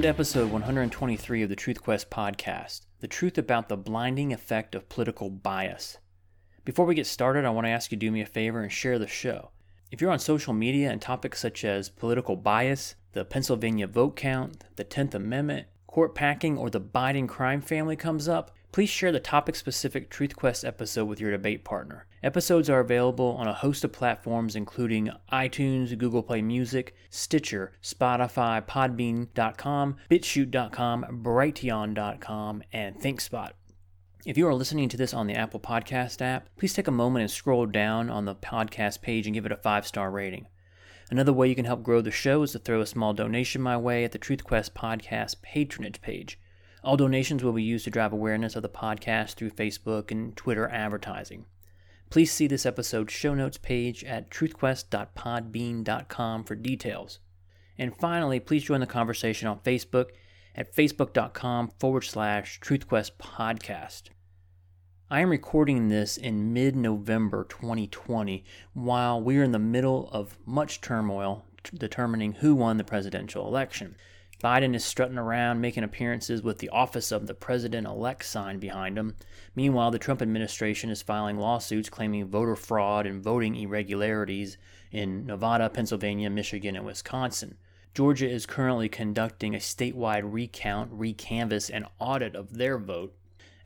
Welcome to episode 123 of the Truth Quest podcast the truth about the blinding effect of political bias. Before we get started, I want to ask you to do me a favor and share the show. If you're on social media and topics such as political bias, the Pennsylvania vote count, the 10th Amendment, court packing, or the Biden crime family comes up, please share the topic specific Truth Quest episode with your debate partner. Episodes are available on a host of platforms including iTunes, Google Play Music, Stitcher, Spotify, Podbean.com, BitChute.com, Brighteon.com, and ThinkSpot. If you are listening to this on the Apple Podcast app, please take a moment and scroll down on the podcast page and give it a five star rating. Another way you can help grow the show is to throw a small donation my way at the Truth Quest podcast patronage page. All donations will be used to drive awareness of the podcast through Facebook and Twitter advertising. Please see this episode's show notes page at truthquest.podbean.com for details. And finally, please join the conversation on Facebook at facebook.com forward slash truthquest podcast. I am recording this in mid November 2020 while we are in the middle of much turmoil determining who won the presidential election. Biden is strutting around making appearances with the office of the president elect sign behind him. Meanwhile, the Trump administration is filing lawsuits claiming voter fraud and voting irregularities in Nevada, Pennsylvania, Michigan, and Wisconsin. Georgia is currently conducting a statewide recount, recanvass, and audit of their vote.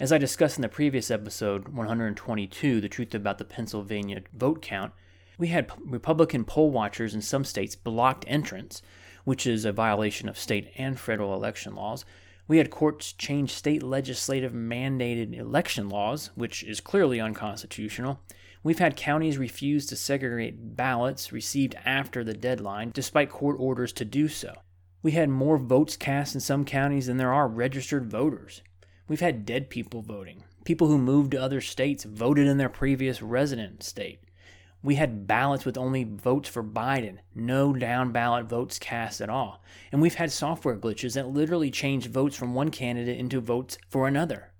As I discussed in the previous episode, 122, The Truth About the Pennsylvania Vote Count, we had Republican poll watchers in some states blocked entrance, which is a violation of state and federal election laws. We had courts change state legislative mandated election laws, which is clearly unconstitutional. We've had counties refuse to segregate ballots received after the deadline, despite court orders to do so. We had more votes cast in some counties than there are registered voters. We've had dead people voting. People who moved to other states voted in their previous resident state. We had ballots with only votes for Biden, no down ballot votes cast at all. And we've had software glitches that literally changed votes from one candidate into votes for another.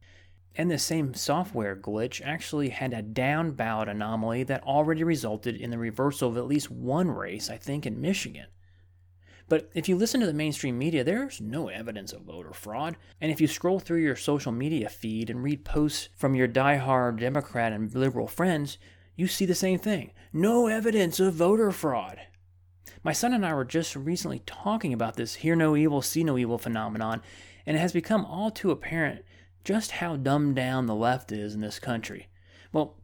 And the same software glitch actually had a down ballot anomaly that already resulted in the reversal of at least one race, I think, in Michigan. But if you listen to the mainstream media, there's no evidence of voter fraud. And if you scroll through your social media feed and read posts from your die-hard Democrat and liberal friends, you see the same thing no evidence of voter fraud. My son and I were just recently talking about this hear no evil, see no evil phenomenon, and it has become all too apparent just how dumbed down the left is in this country. Well,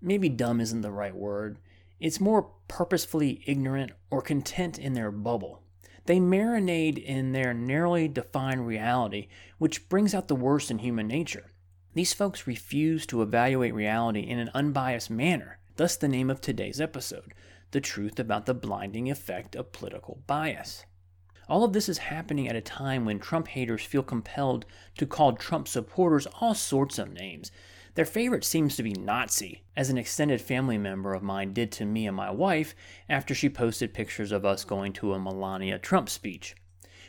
maybe dumb isn't the right word. It's more purposefully ignorant or content in their bubble. They marinate in their narrowly defined reality, which brings out the worst in human nature. These folks refuse to evaluate reality in an unbiased manner, thus, the name of today's episode The Truth About the Blinding Effect of Political Bias. All of this is happening at a time when Trump haters feel compelled to call Trump supporters all sorts of names, their favorite seems to be Nazi, as an extended family member of mine did to me and my wife after she posted pictures of us going to a Melania Trump speech.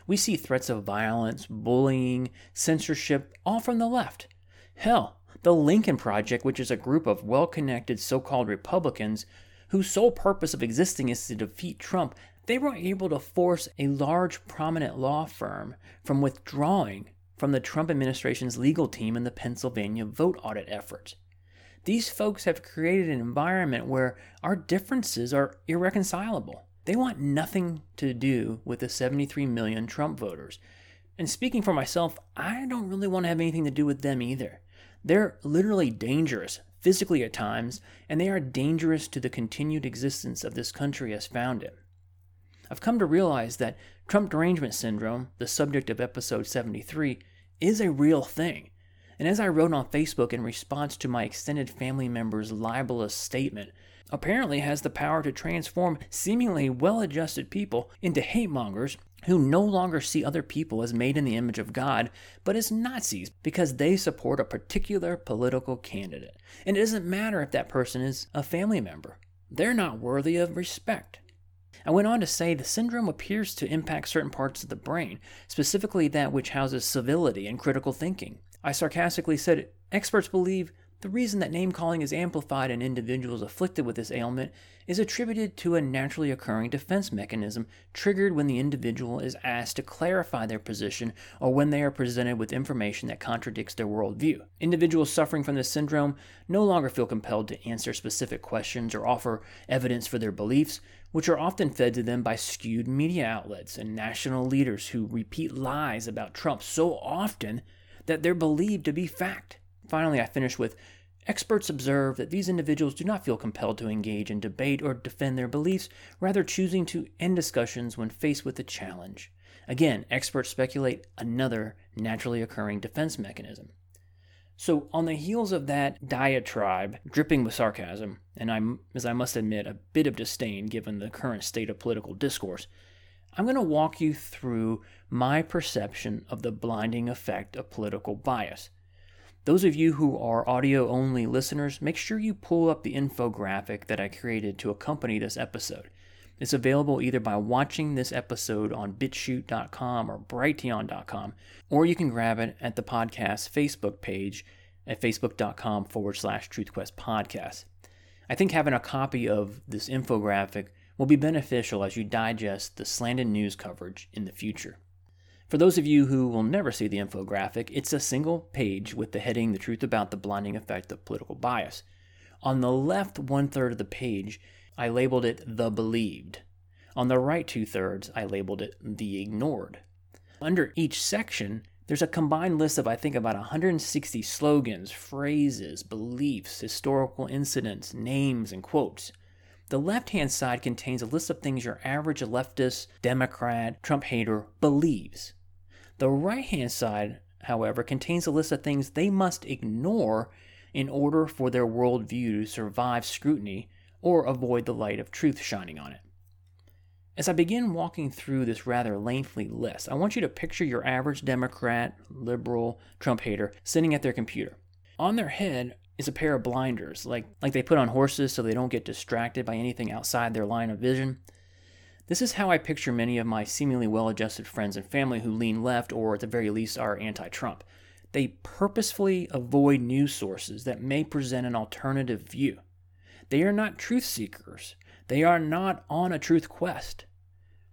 We see threats of violence, bullying, censorship, all from the left. Hell, the Lincoln Project, which is a group of well connected so called Republicans whose sole purpose of existing is to defeat Trump, they were able to force a large prominent law firm from withdrawing from the Trump administration's legal team in the Pennsylvania vote audit effort. These folks have created an environment where our differences are irreconcilable. They want nothing to do with the 73 million Trump voters. And speaking for myself, I don't really want to have anything to do with them either. They're literally dangerous, physically at times, and they are dangerous to the continued existence of this country as founded. I've come to realize that Trump derangement syndrome, the subject of episode 73, is a real thing. And as I wrote on Facebook in response to my extended family member's libelous statement, apparently has the power to transform seemingly well adjusted people into hate mongers who no longer see other people as made in the image of God, but as Nazis because they support a particular political candidate. And it doesn't matter if that person is a family member, they're not worthy of respect. I went on to say the syndrome appears to impact certain parts of the brain, specifically that which houses civility and critical thinking. I sarcastically said experts believe The reason that name calling is amplified in individuals afflicted with this ailment is attributed to a naturally occurring defense mechanism triggered when the individual is asked to clarify their position or when they are presented with information that contradicts their worldview. Individuals suffering from this syndrome no longer feel compelled to answer specific questions or offer evidence for their beliefs, which are often fed to them by skewed media outlets and national leaders who repeat lies about Trump so often that they're believed to be fact. Finally, I finish with Experts observe that these individuals do not feel compelled to engage in debate or defend their beliefs, rather, choosing to end discussions when faced with a challenge. Again, experts speculate another naturally occurring defense mechanism. So, on the heels of that diatribe, dripping with sarcasm, and I'm, as I must admit, a bit of disdain given the current state of political discourse, I'm going to walk you through my perception of the blinding effect of political bias. Those of you who are audio only listeners, make sure you pull up the infographic that I created to accompany this episode. It's available either by watching this episode on bitchute.com or brighteon.com, or you can grab it at the podcast Facebook page at facebook.com forward slash truthquest podcast. I think having a copy of this infographic will be beneficial as you digest the slanted news coverage in the future. For those of you who will never see the infographic, it's a single page with the heading The Truth About the Blinding Effect of Political Bias. On the left one third of the page, I labeled it The Believed. On the right two thirds, I labeled it The Ignored. Under each section, there's a combined list of, I think, about 160 slogans, phrases, beliefs, historical incidents, names, and quotes. The left hand side contains a list of things your average leftist, Democrat, Trump hater believes. The right hand side, however, contains a list of things they must ignore in order for their worldview to survive scrutiny or avoid the light of truth shining on it. As I begin walking through this rather lengthy list, I want you to picture your average Democrat, liberal, Trump hater sitting at their computer. On their head is a pair of blinders, like, like they put on horses so they don't get distracted by anything outside their line of vision. This is how I picture many of my seemingly well adjusted friends and family who lean left or at the very least are anti Trump. They purposefully avoid news sources that may present an alternative view. They are not truth seekers, they are not on a truth quest.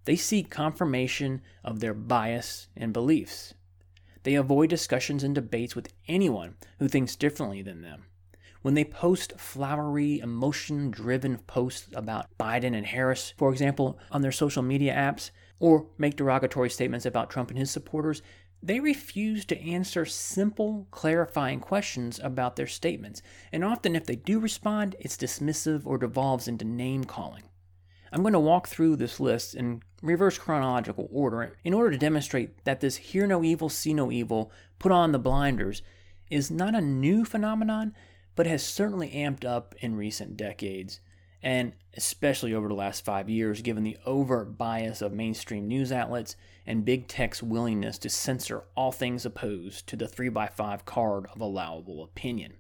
They seek confirmation of their bias and beliefs. They avoid discussions and debates with anyone who thinks differently than them when they post flowery, emotion driven posts about Biden and Harris, for example, on their social media apps, or make derogatory statements about Trump and his supporters, they refuse to answer simple, clarifying questions about their statements. And often, if they do respond, it's dismissive or devolves into name calling. I'm going to walk through this list in reverse chronological order in order to demonstrate that this hear no evil, see no evil, put on the blinders is not a new phenomenon, but has certainly amped up in recent decades, and especially over the last five years, given the overt bias of mainstream news outlets and big tech's willingness to censor all things opposed to the 3x5 card of allowable opinion.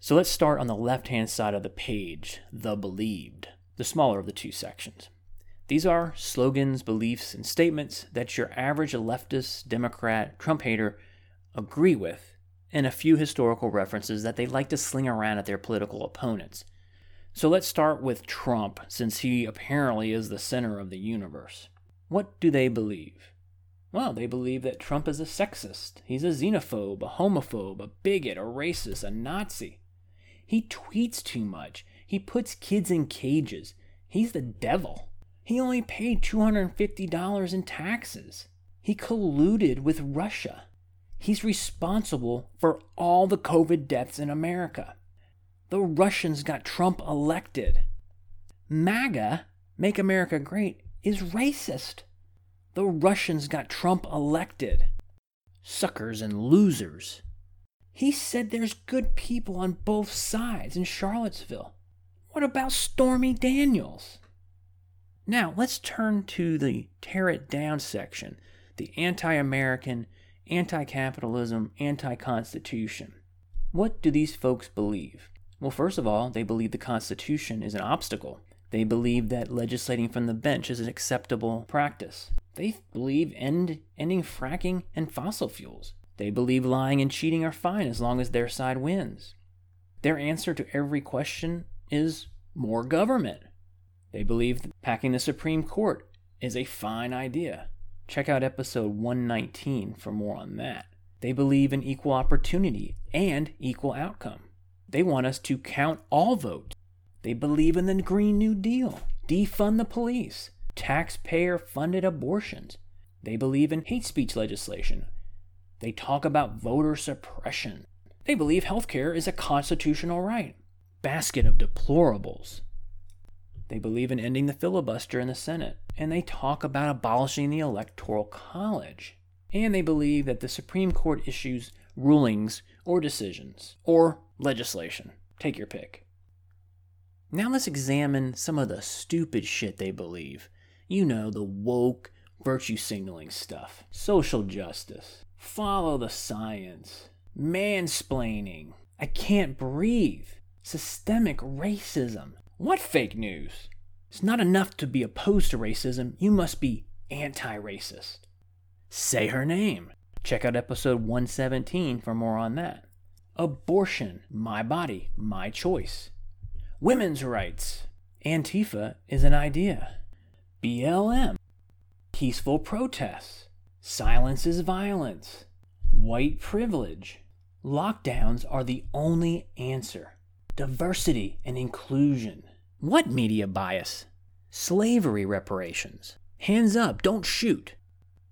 So let's start on the left hand side of the page, the believed, the smaller of the two sections. These are slogans, beliefs, and statements that your average leftist, Democrat, Trump hater agree with and a few historical references that they like to sling around at their political opponents. So let's start with Trump, since he apparently is the center of the universe. What do they believe? Well, they believe that Trump is a sexist, he's a xenophobe, a homophobe, a bigot, a racist, a Nazi. He tweets too much, he puts kids in cages, he's the devil. He only paid $250 in taxes. He colluded with Russia. He's responsible for all the COVID deaths in America. The Russians got Trump elected. MAGA, Make America Great, is racist. The Russians got Trump elected. Suckers and losers. He said there's good people on both sides in Charlottesville. What about Stormy Daniels? Now, let's turn to the tear it down section, the anti American anti capitalism, anti constitution. What do these folks believe? Well, first of all, they believe the Constitution is an obstacle. They believe that legislating from the bench is an acceptable practice. They believe end, ending fracking and fossil fuels. They believe lying and cheating are fine as long as their side wins. Their answer to every question is more government. They believe that packing the Supreme Court is a fine idea. Check out episode 119 for more on that. They believe in equal opportunity and equal outcome. They want us to count all votes. They believe in the Green New Deal, defund the police, taxpayer funded abortions. They believe in hate speech legislation. They talk about voter suppression. They believe healthcare is a constitutional right. Basket of deplorables. They believe in ending the filibuster in the Senate, and they talk about abolishing the Electoral College. And they believe that the Supreme Court issues rulings or decisions or legislation. Take your pick. Now let's examine some of the stupid shit they believe. You know, the woke, virtue signaling stuff, social justice, follow the science, mansplaining, I can't breathe, systemic racism. What fake news? It's not enough to be opposed to racism, you must be anti racist. Say her name. Check out episode 117 for more on that. Abortion, my body, my choice. Women's rights. Antifa is an idea. BLM. Peaceful protests. Silence is violence. White privilege. Lockdowns are the only answer. Diversity and inclusion. What media bias? Slavery reparations. Hands up, don't shoot.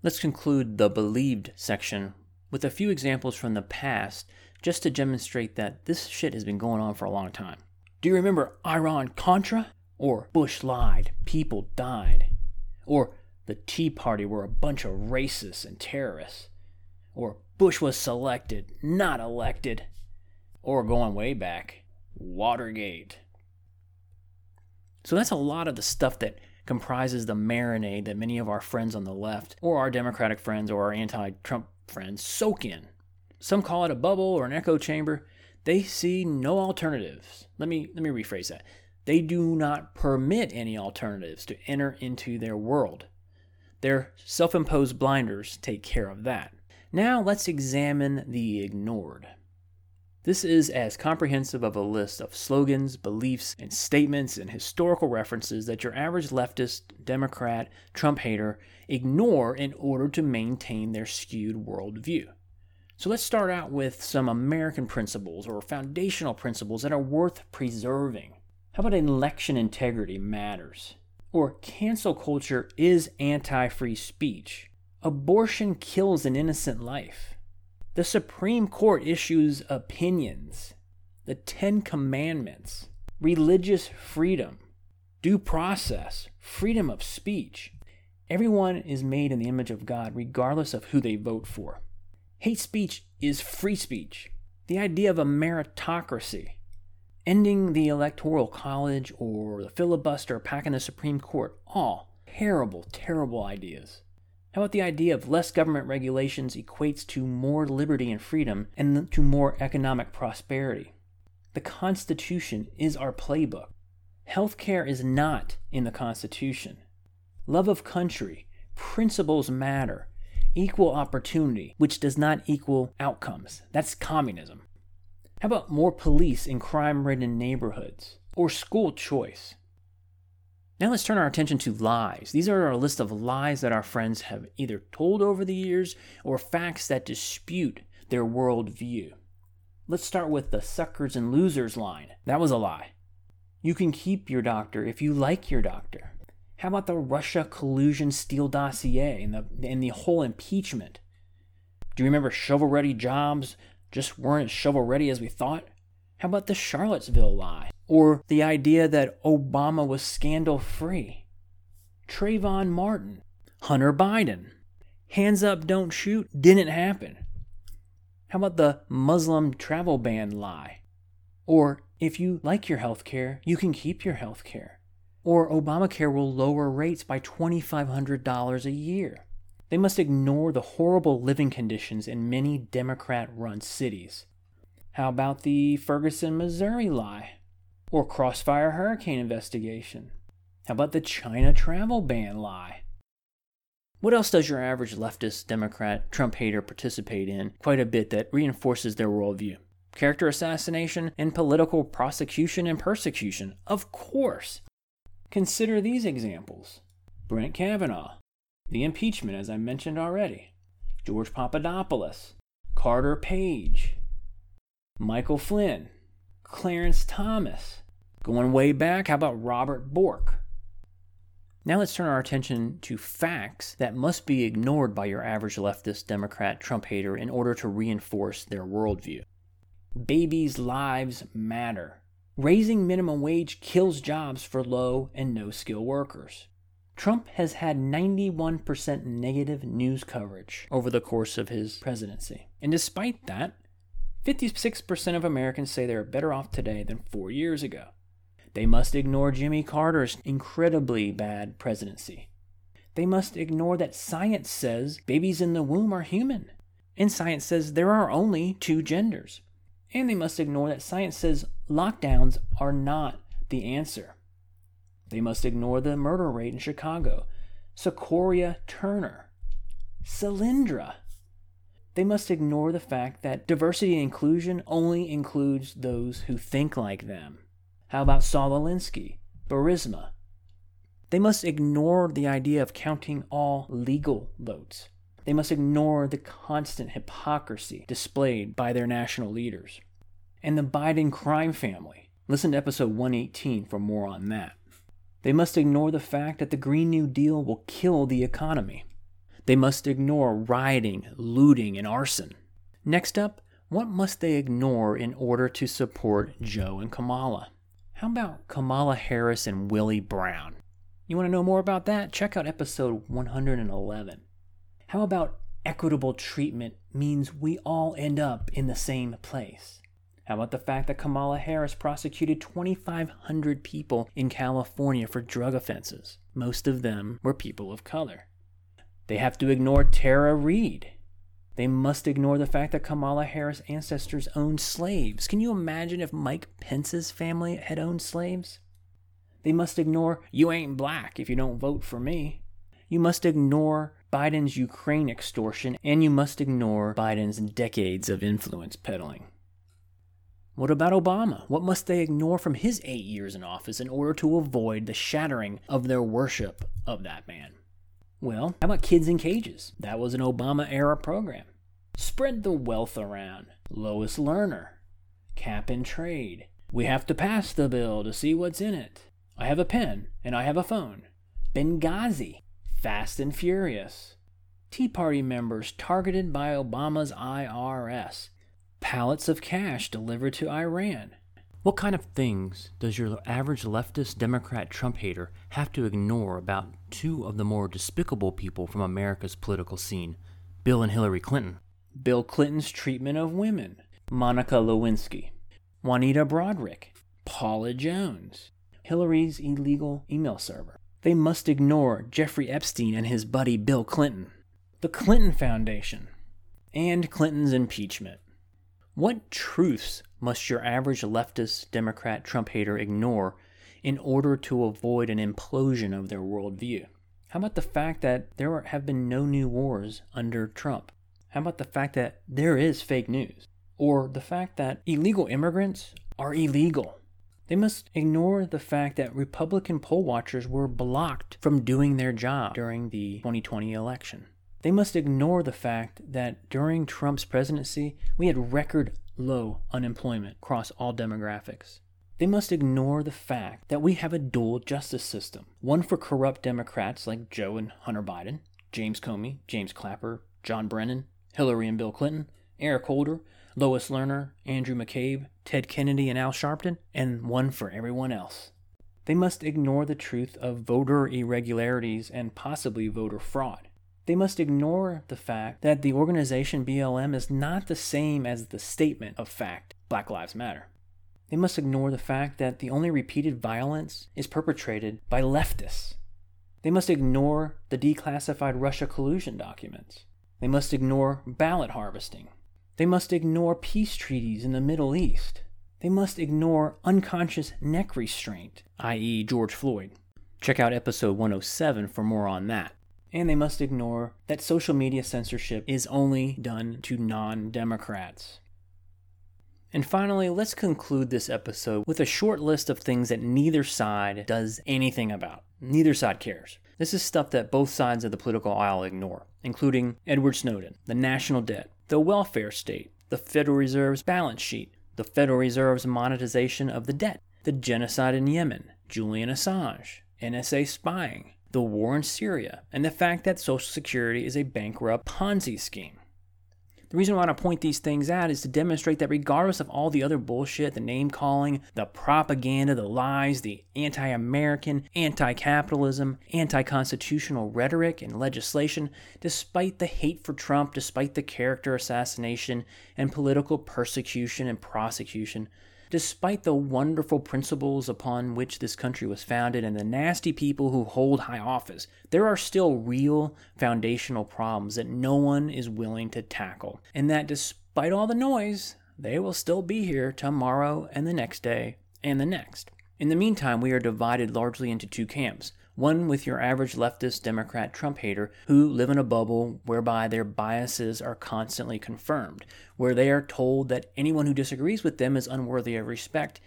Let's conclude the believed section with a few examples from the past just to demonstrate that this shit has been going on for a long time. Do you remember Iran Contra? Or Bush lied, people died? Or the Tea Party were a bunch of racists and terrorists? Or Bush was selected, not elected? Or going way back, Watergate. So that's a lot of the stuff that comprises the marinade that many of our friends on the left, or our Democratic friends, or our anti Trump friends soak in. Some call it a bubble or an echo chamber. They see no alternatives. Let me, let me rephrase that. They do not permit any alternatives to enter into their world. Their self imposed blinders take care of that. Now let's examine the ignored. This is as comprehensive of a list of slogans, beliefs, and statements and historical references that your average leftist, Democrat, Trump hater ignore in order to maintain their skewed worldview. So let's start out with some American principles or foundational principles that are worth preserving. How about election integrity matters? Or cancel culture is anti free speech? Abortion kills an innocent life. The Supreme Court issues opinions, the Ten Commandments, religious freedom, due process, freedom of speech. Everyone is made in the image of God, regardless of who they vote for. Hate speech is free speech. The idea of a meritocracy, ending the Electoral College or the filibuster, packing the Supreme Court, all terrible, terrible ideas. How about the idea of less government regulations equates to more liberty and freedom and to more economic prosperity? The Constitution is our playbook. Healthcare is not in the Constitution. Love of country, principles matter, equal opportunity, which does not equal outcomes. That's communism. How about more police in crime ridden neighborhoods? Or school choice? Now let's turn our attention to lies. These are a list of lies that our friends have either told over the years or facts that dispute their worldview. Let's start with the suckers and losers line. That was a lie. You can keep your doctor if you like your doctor. How about the Russia collusion Steele dossier and the, and the whole impeachment? Do you remember shovel ready jobs just weren't as shovel ready as we thought? How about the Charlottesville lie? Or the idea that Obama was scandal free? Trayvon Martin, Hunter Biden, hands up, don't shoot, didn't happen. How about the Muslim travel ban lie? Or if you like your health care, you can keep your health care. Or Obamacare will lower rates by $2,500 a year. They must ignore the horrible living conditions in many Democrat run cities. How about the Ferguson, Missouri lie? Or Crossfire Hurricane investigation? How about the China travel ban lie? What else does your average leftist, Democrat, Trump hater participate in quite a bit that reinforces their worldview? character assassination, and political prosecution and persecution. Of course. Consider these examples Brett Kavanaugh, the impeachment, as I mentioned already, George Papadopoulos, Carter Page, Michael Flynn, Clarence Thomas. Going way back, how about Robert Bork? Now let's turn our attention to facts that must be ignored by your average leftist Democrat Trump hater in order to reinforce their worldview. Babies' lives matter. Raising minimum wage kills jobs for low and no skill workers. Trump has had 91% negative news coverage over the course of his presidency. And despite that, 56% of Americans say they are better off today than four years ago. They must ignore Jimmy Carter's incredibly bad presidency. They must ignore that science says babies in the womb are human, and science says there are only two genders. And they must ignore that science says lockdowns are not the answer. They must ignore the murder rate in Chicago, Secoriea Turner, Solyndra. They must ignore the fact that diversity and inclusion only includes those who think like them. How about Saul Alinsky, Burisma? They must ignore the idea of counting all legal votes. They must ignore the constant hypocrisy displayed by their national leaders. And the Biden crime family. Listen to episode 118 for more on that. They must ignore the fact that the Green New Deal will kill the economy. They must ignore rioting, looting, and arson. Next up, what must they ignore in order to support Joe and Kamala? How about Kamala Harris and Willie Brown? You want to know more about that? Check out episode 111. How about equitable treatment means we all end up in the same place? How about the fact that Kamala Harris prosecuted 2,500 people in California for drug offenses? Most of them were people of color. They have to ignore Tara Reade, they must ignore the fact that Kamala Harris' ancestors owned slaves. Can you imagine if Mike Pence's family had owned slaves? They must ignore, you ain't black if you don't vote for me. You must ignore Biden's Ukraine extortion, and you must ignore Biden's decades of influence peddling. What about Obama? What must they ignore from his eight years in office in order to avoid the shattering of their worship of that man? Well, how about kids in cages? That was an Obama era program. Spread the wealth around. Lois Lerner. Cap and trade. We have to pass the bill to see what's in it. I have a pen and I have a phone. Benghazi. Fast and Furious. Tea Party members targeted by Obama's IRS. Pallets of cash delivered to Iran. What kind of things does your average leftist Democrat Trump hater have to ignore about two of the more despicable people from America's political scene, Bill and Hillary Clinton? Bill Clinton's treatment of women, Monica Lewinsky, Juanita Broaddrick, Paula Jones, Hillary's illegal email server. They must ignore Jeffrey Epstein and his buddy Bill Clinton, the Clinton Foundation, and Clinton's impeachment. What truths must your average leftist Democrat Trump hater ignore in order to avoid an implosion of their worldview? How about the fact that there have been no new wars under Trump? How about the fact that there is fake news? Or the fact that illegal immigrants are illegal? They must ignore the fact that Republican poll watchers were blocked from doing their job during the 2020 election. They must ignore the fact that during Trump's presidency, we had record low unemployment across all demographics. They must ignore the fact that we have a dual justice system one for corrupt Democrats like Joe and Hunter Biden, James Comey, James Clapper, John Brennan, Hillary and Bill Clinton, Eric Holder, Lois Lerner, Andrew McCabe, Ted Kennedy, and Al Sharpton, and one for everyone else. They must ignore the truth of voter irregularities and possibly voter fraud. They must ignore the fact that the organization BLM is not the same as the statement of fact Black Lives Matter. They must ignore the fact that the only repeated violence is perpetrated by leftists. They must ignore the declassified Russia collusion documents. They must ignore ballot harvesting. They must ignore peace treaties in the Middle East. They must ignore unconscious neck restraint, i.e., George Floyd. Check out episode 107 for more on that and they must ignore that social media censorship is only done to non Democrats. And finally, let's conclude this episode with a short list of things that neither side does anything about. Neither side cares. This is stuff that both sides of the political aisle ignore, including Edward Snowden, the national debt, the welfare state, the Federal Reserve's balance sheet, the Federal Reserve's monetization of the debt, the genocide in Yemen, Julian Assange, NSA spying, the war in Syria, and the fact that Social Security is a bankrupt Ponzi scheme. The reason why I want to point these things out is to demonstrate that regardless of all the other bullshit, the name calling, the propaganda, the lies, the anti American, anti capitalism, anti constitutional rhetoric and legislation, despite the hate for Trump, despite the character assassination and political persecution and prosecution, despite the wonderful principles upon which this country was founded and the nasty people who hold high office, there are still real foundational problems that no one is willing to tackle. And that despite all the noise, they will still be here tomorrow and the next day and the next. In the meantime, we are divided largely into two camps one with your average leftist Democrat Trump hater who live in a bubble whereby their biases are constantly confirmed, where they are told that anyone who disagrees with them is unworthy of respect.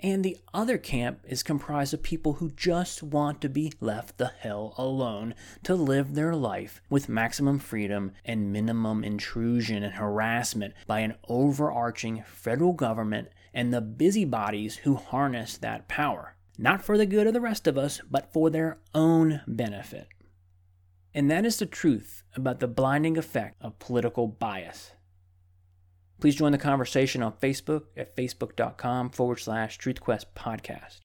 And the other camp is comprised of people who just want to be left the hell alone to live their life with maximum freedom and minimum intrusion and harassment by an overarching federal government and the busybodies who harness that power not for the good of the rest of us, but for their own benefit. And that is the truth about the blinding effect of political bias. Please join the conversation on Facebook at facebook.com forward slash TruthQuest podcast.